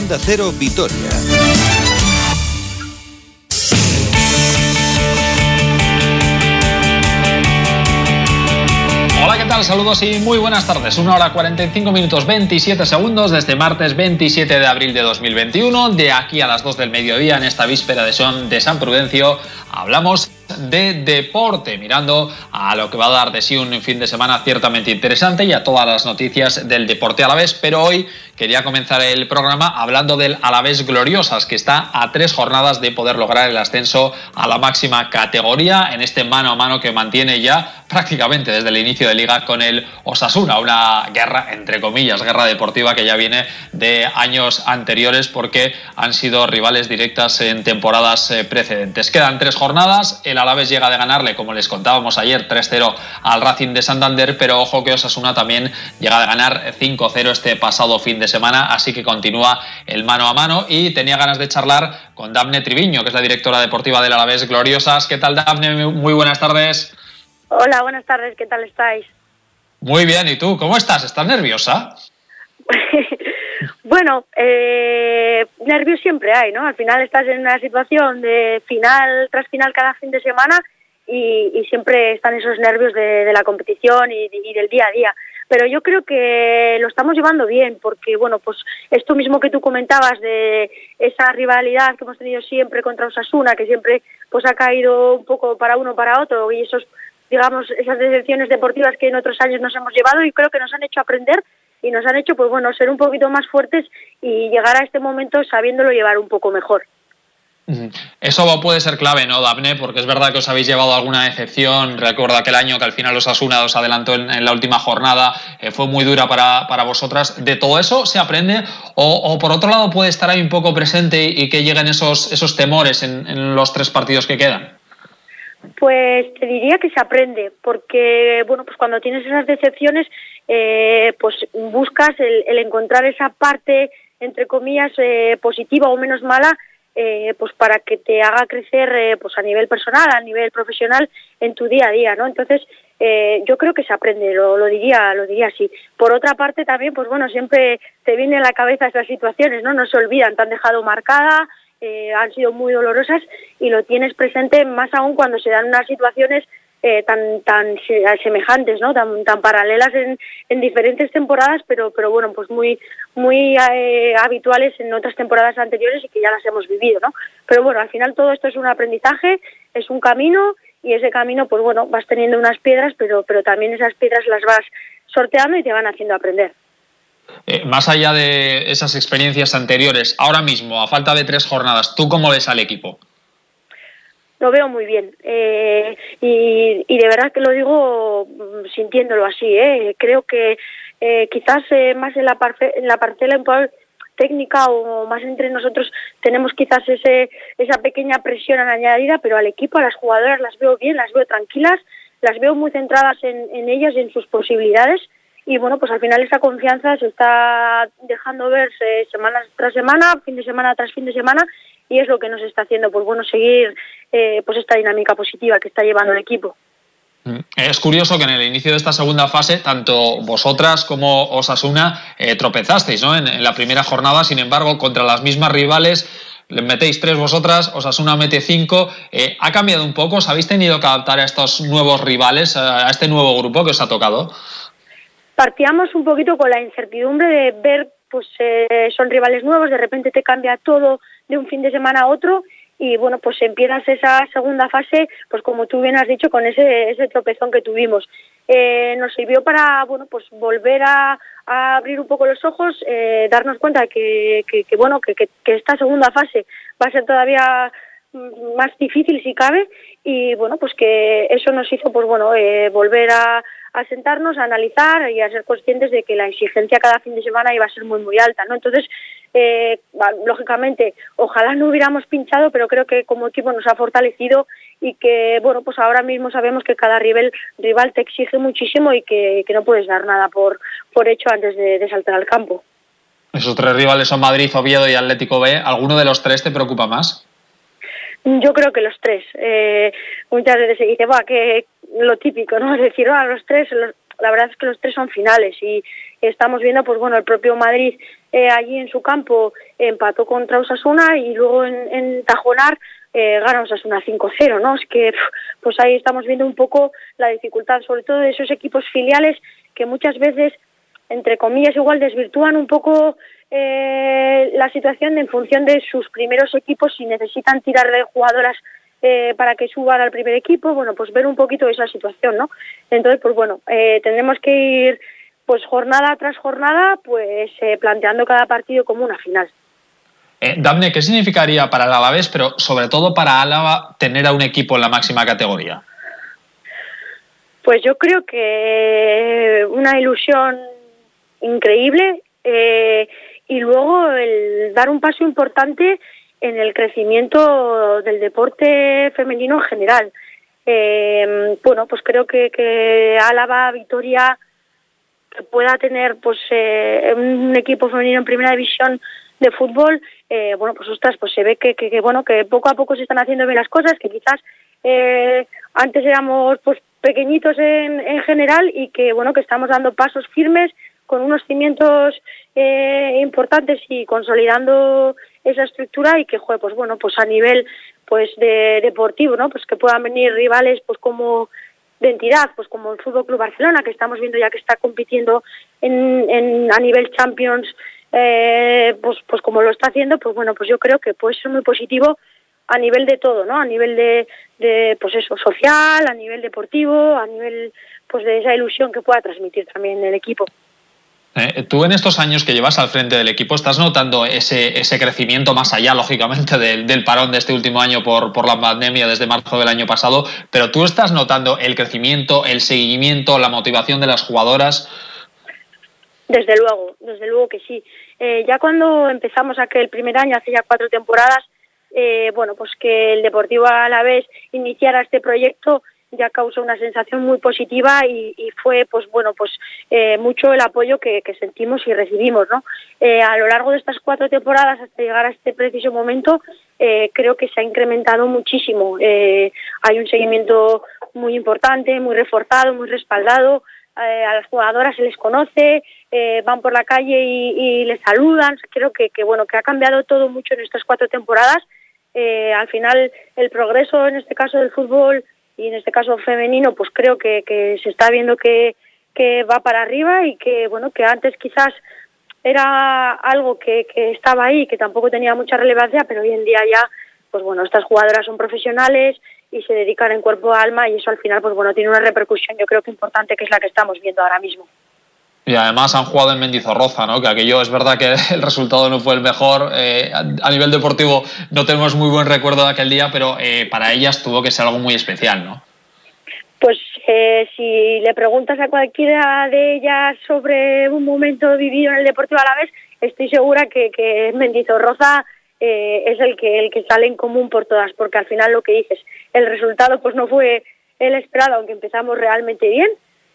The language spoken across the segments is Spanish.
Onda Cero Vitoria. Hola, ¿qué tal? Saludos y muy buenas tardes. Una hora 45 minutos 27 segundos desde martes 27 de abril de 2021. De aquí a las 2 del mediodía, en esta víspera de Son de San Prudencio, hablamos de deporte, mirando a lo que va a dar de sí un fin de semana ciertamente interesante y a todas las noticias del deporte a la vez. Pero hoy quería comenzar el programa hablando del Alavés Gloriosas, que está a tres jornadas de poder lograr el ascenso a la máxima categoría en este mano a mano que mantiene ya prácticamente desde el inicio de liga con el Osasuna, una guerra, entre comillas, guerra deportiva que ya viene de años anteriores porque han sido rivales directas en temporadas eh, precedentes. Quedan tres jornadas, el Alavés llega de ganarle, como les contábamos ayer, 3-0 al Racing de Santander, pero ojo que Osasuna también llega de ganar 5-0 este pasado fin de semana, así que continúa el mano a mano y tenía ganas de charlar con Dafne Triviño, que es la directora deportiva del Alavés Gloriosas. ¿Qué tal, Dafne? Muy buenas tardes. Hola, buenas tardes, ¿qué tal estáis? Muy bien, ¿y tú? ¿Cómo estás? ¿Estás nerviosa? bueno, eh, nervios siempre hay, ¿no? Al final estás en una situación de final tras final cada fin de semana y, siempre están esos nervios de, la competición y, y, del día a día. Pero yo creo que lo estamos llevando bien, porque, bueno, pues esto mismo que tú comentabas de esa rivalidad que hemos tenido siempre contra Osasuna, que siempre pues ha caído un poco para uno para otro, y esos digamos, esas decepciones deportivas que en otros años nos hemos llevado y creo que nos han hecho aprender y nos han hecho, pues bueno, ser un poquito más fuertes y llegar a este momento sabiéndolo llevar un poco mejor. Eso puede ser clave, ¿no, Daphne? Porque es verdad que os habéis llevado alguna decepción. Recuerdo aquel año que al final os Asuna os adelantó en, la última jornada, eh, fue muy dura para, para, vosotras. ¿De todo eso se aprende? O, por otro lado puede estar ahí un poco presente y, que lleguen esos, esos temores en los tres partidos que quedan? Pues te diría que se aprende, porque bueno, pues cuando tienes esas decepciones, eh, pues buscas el, encontrar esa parte entre comillas eh, positiva o menos mala, eh, pues para que te haga crecer, pues a nivel personal, a nivel profesional, en tu día a día, ¿no? Entonces yo creo que se aprende, lo, lo diría, lo diría así. Por otra parte también, pues bueno, siempre te viene a la cabeza esas situaciones, ¿no? No se olvidan, te han dejado marcada eh, han sido muy dolorosas y lo tienes presente más aún cuando se dan unas situaciones eh, tan tan semejantes, ¿no? Tan, tan paralelas en, en diferentes temporadas, pero pero bueno, pues muy muy eh, habituales en otras temporadas anteriores y que ya las hemos vivido, ¿no? Pero bueno, al final todo esto es un aprendizaje, es un camino y ese camino, pues bueno, vas teniendo unas piedras, pero pero también esas piedras las vas sorteando y te van haciendo aprender. Eh, más allá de esas experiencias anteriores, ahora mismo, a falta de tres jornadas, ¿tú cómo ves al equipo? Lo veo muy bien eh, y, de verdad que lo digo mm, sintiéndolo así. ¿eh? Creo que quizás más en la, en la parcela técnica o más entre nosotros tenemos quizás ese, esa pequeña presión añadida, pero al equipo, a las jugadoras las veo bien, las veo tranquilas, las veo muy centradas en, en ellas y en sus posibilidades y bueno, pues al final esa confianza se está dejando verse semana tras semana, fin de semana tras fin de semana y es lo que nos está haciendo pues bueno seguir eh, pues esta dinámica positiva que está llevando el equipo. Mm. Es curioso que en el inicio de esta segunda fase, tanto vosotras como Osasuna eh, tropezasteis ¿no? en, la primera jornada, sin embargo, contra las mismas rivales le metéis tres vosotras, Osasuna mete cinco. Eh, ¿Ha cambiado un poco? ¿Os habéis tenido que adaptar a estos nuevos rivales, a este nuevo grupo que os ha tocado? Partíamos un poquito con la incertidumbre de ver, pues eh, son rivales nuevos, de repente te cambia todo de un fin de semana a otro y bueno, pues empiezas esa segunda fase, pues como tú bien has dicho, con ese, ese tropezón que tuvimos. Eh, nos sirvió para, bueno, pues volver a, abrir un poco los ojos, eh, darnos cuenta que, que, bueno, que, que, esta segunda fase va a ser todavía más difícil si cabe y bueno, pues que eso nos hizo, pues bueno, volver a a sentarnos, a analizar y a ser conscientes de que la exigencia cada fin de semana iba a ser muy, muy alta, ¿no? Entonces, eh, lógicamente, ojalá no hubiéramos pinchado, pero creo que como equipo nos ha fortalecido y que, bueno, pues ahora mismo sabemos que cada rival, rival te exige muchísimo y que, no puedes dar nada por, por hecho antes de, de saltar al campo. Esos tres rivales son Madrid, Oviedo y Atlético B. ¿Alguno de los tres te preocupa más? Yo creo que los tres. Eh, muchas veces se dice, va, que lo típico, ¿no? Es decir, los tres, la verdad es que los tres son finales y, estamos viendo, pues bueno, el propio Madrid eh, allí en su campo empató contra Osasuna y luego en, en Tajonar eh, gana Osasuna 5-0, ¿no? Es que pues ahí estamos viendo un poco la dificultad, sobre todo de esos equipos filiales que muchas veces, entre comillas, igual desvirtúan un poco eh, la situación en función de sus primeros equipos si necesitan tirar de jugadoras eh, para que suban al primer equipo, bueno, pues ver un poquito esa situación, ¿no? Entonces, pues bueno, eh, tendremos que ir pues jornada tras jornada, pues eh, planteando cada partido como una final. Eh, Damne, ¿qué significaría para el Alavés, pero sobre todo para Álava, tener a un equipo en la máxima categoría? Pues yo creo que una ilusión increíble eh, y luego el dar un paso importante en el crecimiento del deporte femenino en general. Eh, bueno, pues creo que, que Álava, Vitoria, que pueda tener pues eh, un equipo femenino en primera división de fútbol, eh, bueno, pues ostras, pues se ve que, que, bueno, que poco a poco se están haciendo bien las cosas, que quizás eh, antes éramos pues pequeñitos en, en general y que bueno, que estamos dando pasos firmes con unos cimientos eh, importantes y consolidando esa estructura y que joder, pues bueno, pues a nivel pues de deportivo, ¿no? Pues que puedan venir rivales pues como de entidad, pues como el Fútbol Club Barcelona, que estamos viendo ya que está compitiendo en, en a nivel Champions eh, pues, pues como lo está haciendo, pues bueno, pues yo creo que puede ser muy positivo a nivel de todo, ¿no? A nivel de, de pues eso, social, a nivel deportivo, a nivel pues de esa ilusión que pueda transmitir también el equipo. Eh, tú en estos años que llevas al frente del equipo, ¿estás notando ese, ese crecimiento más allá, lógicamente, del, parón de este último año por, por la pandemia desde marzo del año pasado? Pero tú estás notando el crecimiento, el seguimiento, la motivación de las jugadoras. Desde luego, desde luego que sí. Eh, ya cuando empezamos aquel primer año, hace ya cuatro temporadas, eh, bueno, pues que el Deportivo a la vez iniciara este proyecto ya causó una sensación muy positiva y, y fue, pues bueno, pues eh, mucho el apoyo que, sentimos y recibimos, ¿no? Eh, a lo largo de estas cuatro temporadas hasta llegar a este preciso momento, eh, creo que se ha incrementado muchísimo. hay un seguimiento muy importante, muy reforzado, muy respaldado. a las jugadoras se les conoce, van por la calle y, les saludan. Creo que, bueno, que ha cambiado todo mucho en estas cuatro temporadas. al final, el progreso, en este caso del fútbol, y en este caso femenino, pues creo que, que se está viendo que, va para arriba y que, bueno, que antes quizás era algo que, que estaba ahí, que tampoco tenía mucha relevancia, pero hoy en día ya, pues bueno, estas jugadoras son profesionales y se dedican en cuerpo a alma y eso al final, pues bueno, tiene una repercusión yo creo que importante que es la que estamos viendo ahora mismo. Y además han jugado en Mendizorroza, ¿no? que aquello es verdad que el resultado no fue el mejor. Eh, a nivel deportivo no tenemos muy buen recuerdo de aquel día, pero eh, para ellas tuvo que ser algo muy especial, ¿no? Pues eh, si le preguntas a cualquiera de ellas sobre un momento vivido en el Deportivo a la vez, estoy segura que, que Mendizorroza eh, es el que, el que sale en común por todas, porque al final lo que dices, el resultado pues no fue el esperado, aunque empezamos realmente bien,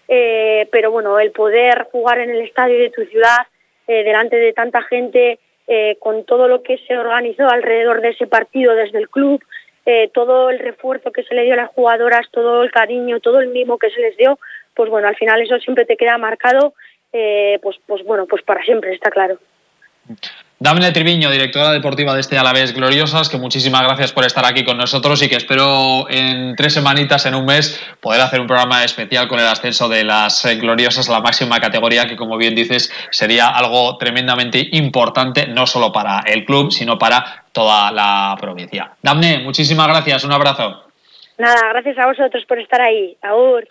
eh, pero bueno, el poder jugar en el estadio de tu ciudad, eh, delante de tanta gente, eh, con todo lo que se organizó alrededor de ese partido desde el club, eh, todo el refuerzo que se le dio a las jugadoras, todo el cariño, todo el mimo que se les dio, pues bueno, al final eso siempre te queda marcado, eh, pues, pues bueno, pues para siempre, está claro. Damne Triviño, directora deportiva de este Alavés Gloriosas, que muchísimas gracias por estar aquí con nosotros y que espero en tres semanitas, en un mes, poder hacer un programa especial con el ascenso de las Gloriosas a la máxima categoría, que como bien dices, sería algo tremendamente importante, no solo para el club, sino para toda la provincia. Damne, muchísimas gracias, un abrazo. Nada, gracias a vosotros por estar ahí. Aur.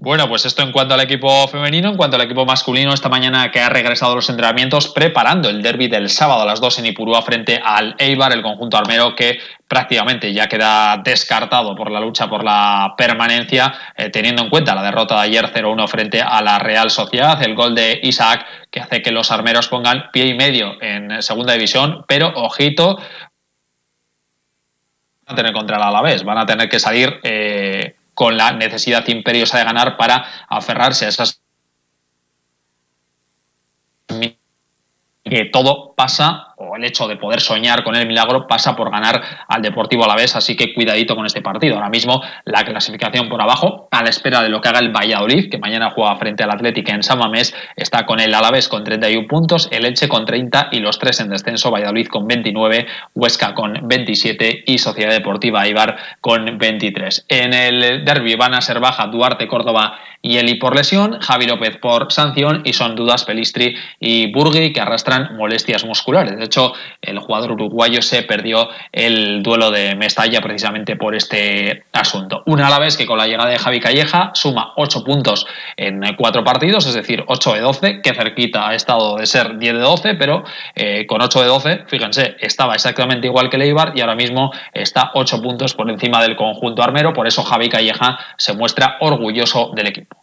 Bueno, pues esto en cuanto al equipo femenino, en cuanto al equipo masculino, esta mañana que ha regresado a los entrenamientos preparando el derby del sábado a las 2 en Ipurúa frente al Eibar, el conjunto armero que prácticamente ya queda descartado por la lucha por la permanencia, eh, teniendo en cuenta la derrota de ayer 0-1 frente a la Real Sociedad, el gol de Isaac que hace que los armeros pongan pie y medio en segunda división, pero ojito, van a tener contra el Alavés, van a tener que salir... Eh, con la necesidad imperiosa de ganar para aferrarse a esas que todo pasa, o el hecho de poder soñar con el milagro, pasa por ganar al Deportivo Alavés, así que cuidadito con este partido. Ahora mismo la clasificación por abajo, a la espera de lo que haga el Valladolid, que mañana juega frente al Atlético en Samamés, está con el Alavés con 31 puntos, el Elche con 30 y los tres en descenso, Valladolid con 29, Huesca con 27 y Sociedad Deportiva Ibar con 23. En el derby van a ser baja Duarte, Córdoba y Eli por lesión, Javi López por sanción y son dudas Pelistri y Burgui que arrastran molestias musculares. De hecho, el jugador uruguayo se perdió el duelo de Mestalla precisamente por este asunto. Un vez que con la llegada de Javi Calleja suma 8 puntos en 4 partidos, es decir, 8 de 12, que cerquita ha estado de ser 10 de 12, pero eh, con 8 de 12, fíjense, estaba exactamente igual que Leibar y ahora mismo está 8 puntos por encima del conjunto armero, por eso Javi Calleja se muestra orgulloso del equipo.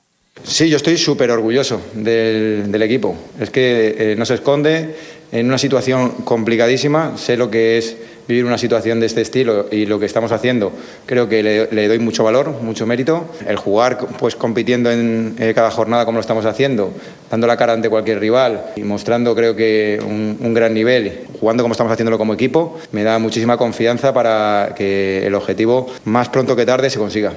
Sí, yo estoy súper orgulloso del, equipo. Es que eh, no se esconde en una situación complicadísima. Sé lo que es vivir una situación de este estilo y lo que estamos haciendo. Creo que le, doy mucho valor, mucho mérito. El jugar pues compitiendo en eh, cada jornada como lo estamos haciendo, dando la cara ante cualquier rival y mostrando creo que un, un gran nivel, jugando como estamos haciéndolo como equipo, me da muchísima confianza para que el objetivo más pronto que tarde se consiga.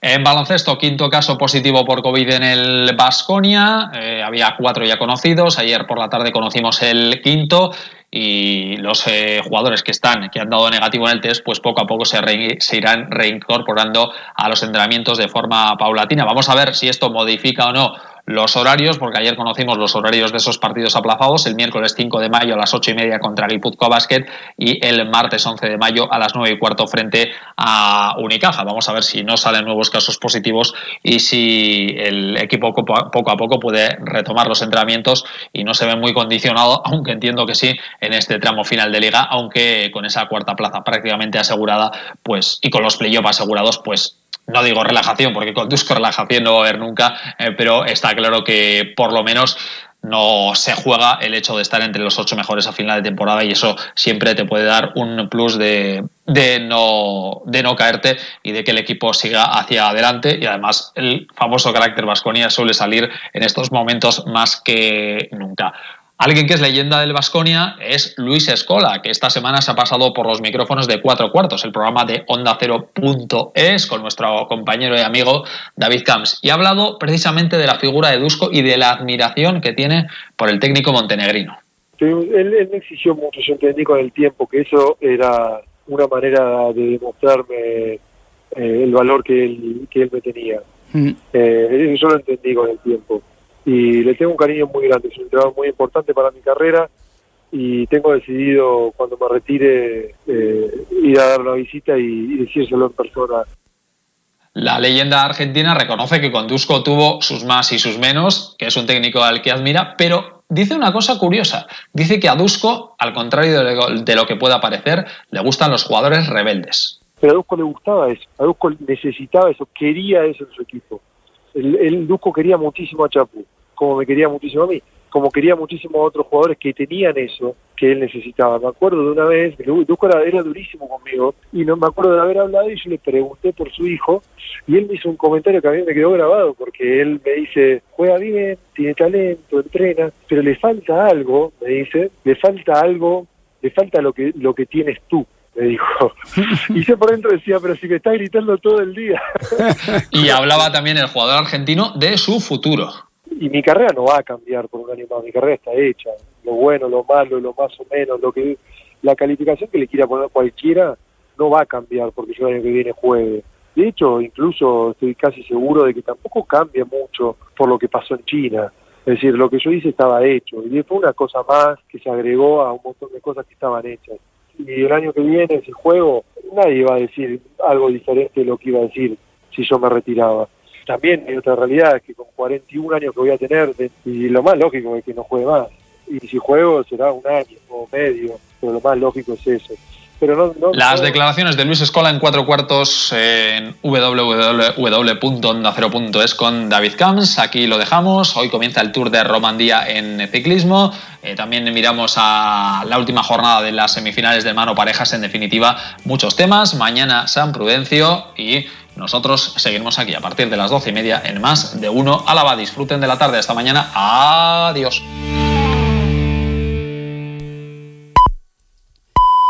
En baloncesto, quinto caso positivo por COVID en el Basconia. Eh, había cuatro ya conocidos. Ayer por la tarde conocimos el quinto y los eh, jugadores que están, que han dado negativo en el test, pues poco a poco se, se, irán reincorporando a los entrenamientos de forma paulatina. Vamos a ver si esto modifica o no los horarios, porque ayer conocimos los horarios de esos partidos aplazados, el miércoles 5 de mayo a las 8 y media contra el Guipuzcoa Basket y el martes 11 de mayo a las 9 y cuarto frente a Unicaja. Vamos a ver si no salen nuevos casos positivos y si el equipo poco a poco puede retomar los entrenamientos y no se ve muy condicionado, aunque entiendo que sí, en este tramo final de liga, aunque con esa cuarta plaza prácticamente asegurada, pues, y con los playoffs asegurados, pues no digo relajación, porque con relajación no va a haber nunca, eh, pero está claro que por lo menos no se juega el hecho de estar entre los ocho mejores a final de temporada y eso siempre te puede dar un plus de, de, no, de no caerte y de que el equipo siga hacia adelante y además el famoso carácter Vasconia suele salir en estos momentos más que nunca. Alguien que es leyenda del Vasconia es Luis Escola, que esta semana se ha pasado por los micrófonos de Cuatro Cuartos, el programa de Onda Cero.es, con nuestro compañero y amigo David Camps. Y ha hablado precisamente de la figura de Dusko y de la admiración que tiene por el técnico montenegrino. Él, él me exigió mucho, yo entendí con el tiempo que eso era una manera de demostrarme eh, el valor que él, que él me tenía. Mm. Eh, eso lo entendí con el tiempo y le tengo un cariño muy grande, es un trabajo muy importante para mi carrera y tengo decidido cuando me retire eh, ir a dar una visita y, decírselo en persona. La leyenda argentina reconoce que Conduzco tuvo sus más y sus menos, que es un técnico al que admira, pero dice una cosa curiosa. Dice que a Dusko, al contrario de lo que pueda parecer, le gustan los jugadores rebeldes. Pero a Dusko le gustaba eso, a Dusko necesitaba eso, quería eso en su equipo. El, el Dusko quería muchísimo a Chapu como me quería muchísimo a mí, como quería muchísimo a otros jugadores que tenían eso que él necesitaba. Me acuerdo de una vez, Duco era, era, durísimo conmigo, y no me acuerdo de haber hablado y yo le pregunté por su hijo, y él me hizo un comentario que a mí me quedó grabado, porque él me dice, juega bien, tiene talento, entrena, pero le falta algo, me dice, le falta algo, le falta lo que, lo que tienes tú me dijo. Y yo por dentro decía, pero si me está gritando todo el día. y hablaba también el jugador argentino de su futuro y mi carrera no va a cambiar por un año más, mi carrera está hecha, lo bueno, lo malo, lo más o menos, lo que la calificación que le quiera poner cualquiera no va a cambiar porque yo el año que viene juegue. De hecho, incluso estoy casi seguro de que tampoco cambia mucho por lo que pasó en China. Es decir, lo que yo hice estaba hecho y fue una cosa más que se agregó a un montón de cosas que estaban hechas. Y el año que viene, ese juego, nadie va a decir algo diferente de lo que iba a decir si yo me retiraba también hay otra realidad, que con 41 años que voy a tener, y lo más lógico es que no juegue más. Y si juego será un año o medio, pero lo más lógico es eso. Pero Las declaraciones de Luis Escola en cuatro cuartos en www.ondacero.es con David Camps. Aquí lo dejamos. Hoy comienza el Tour de Romandía en ciclismo. Eh, también miramos a la última jornada de las semifinales de mano parejas. En definitiva, muchos temas. Mañana San Prudencio y nosotros seguiremos aquí a partir de las doce y media en más de uno. Álava, disfruten de la tarde. Hasta mañana. Adiós.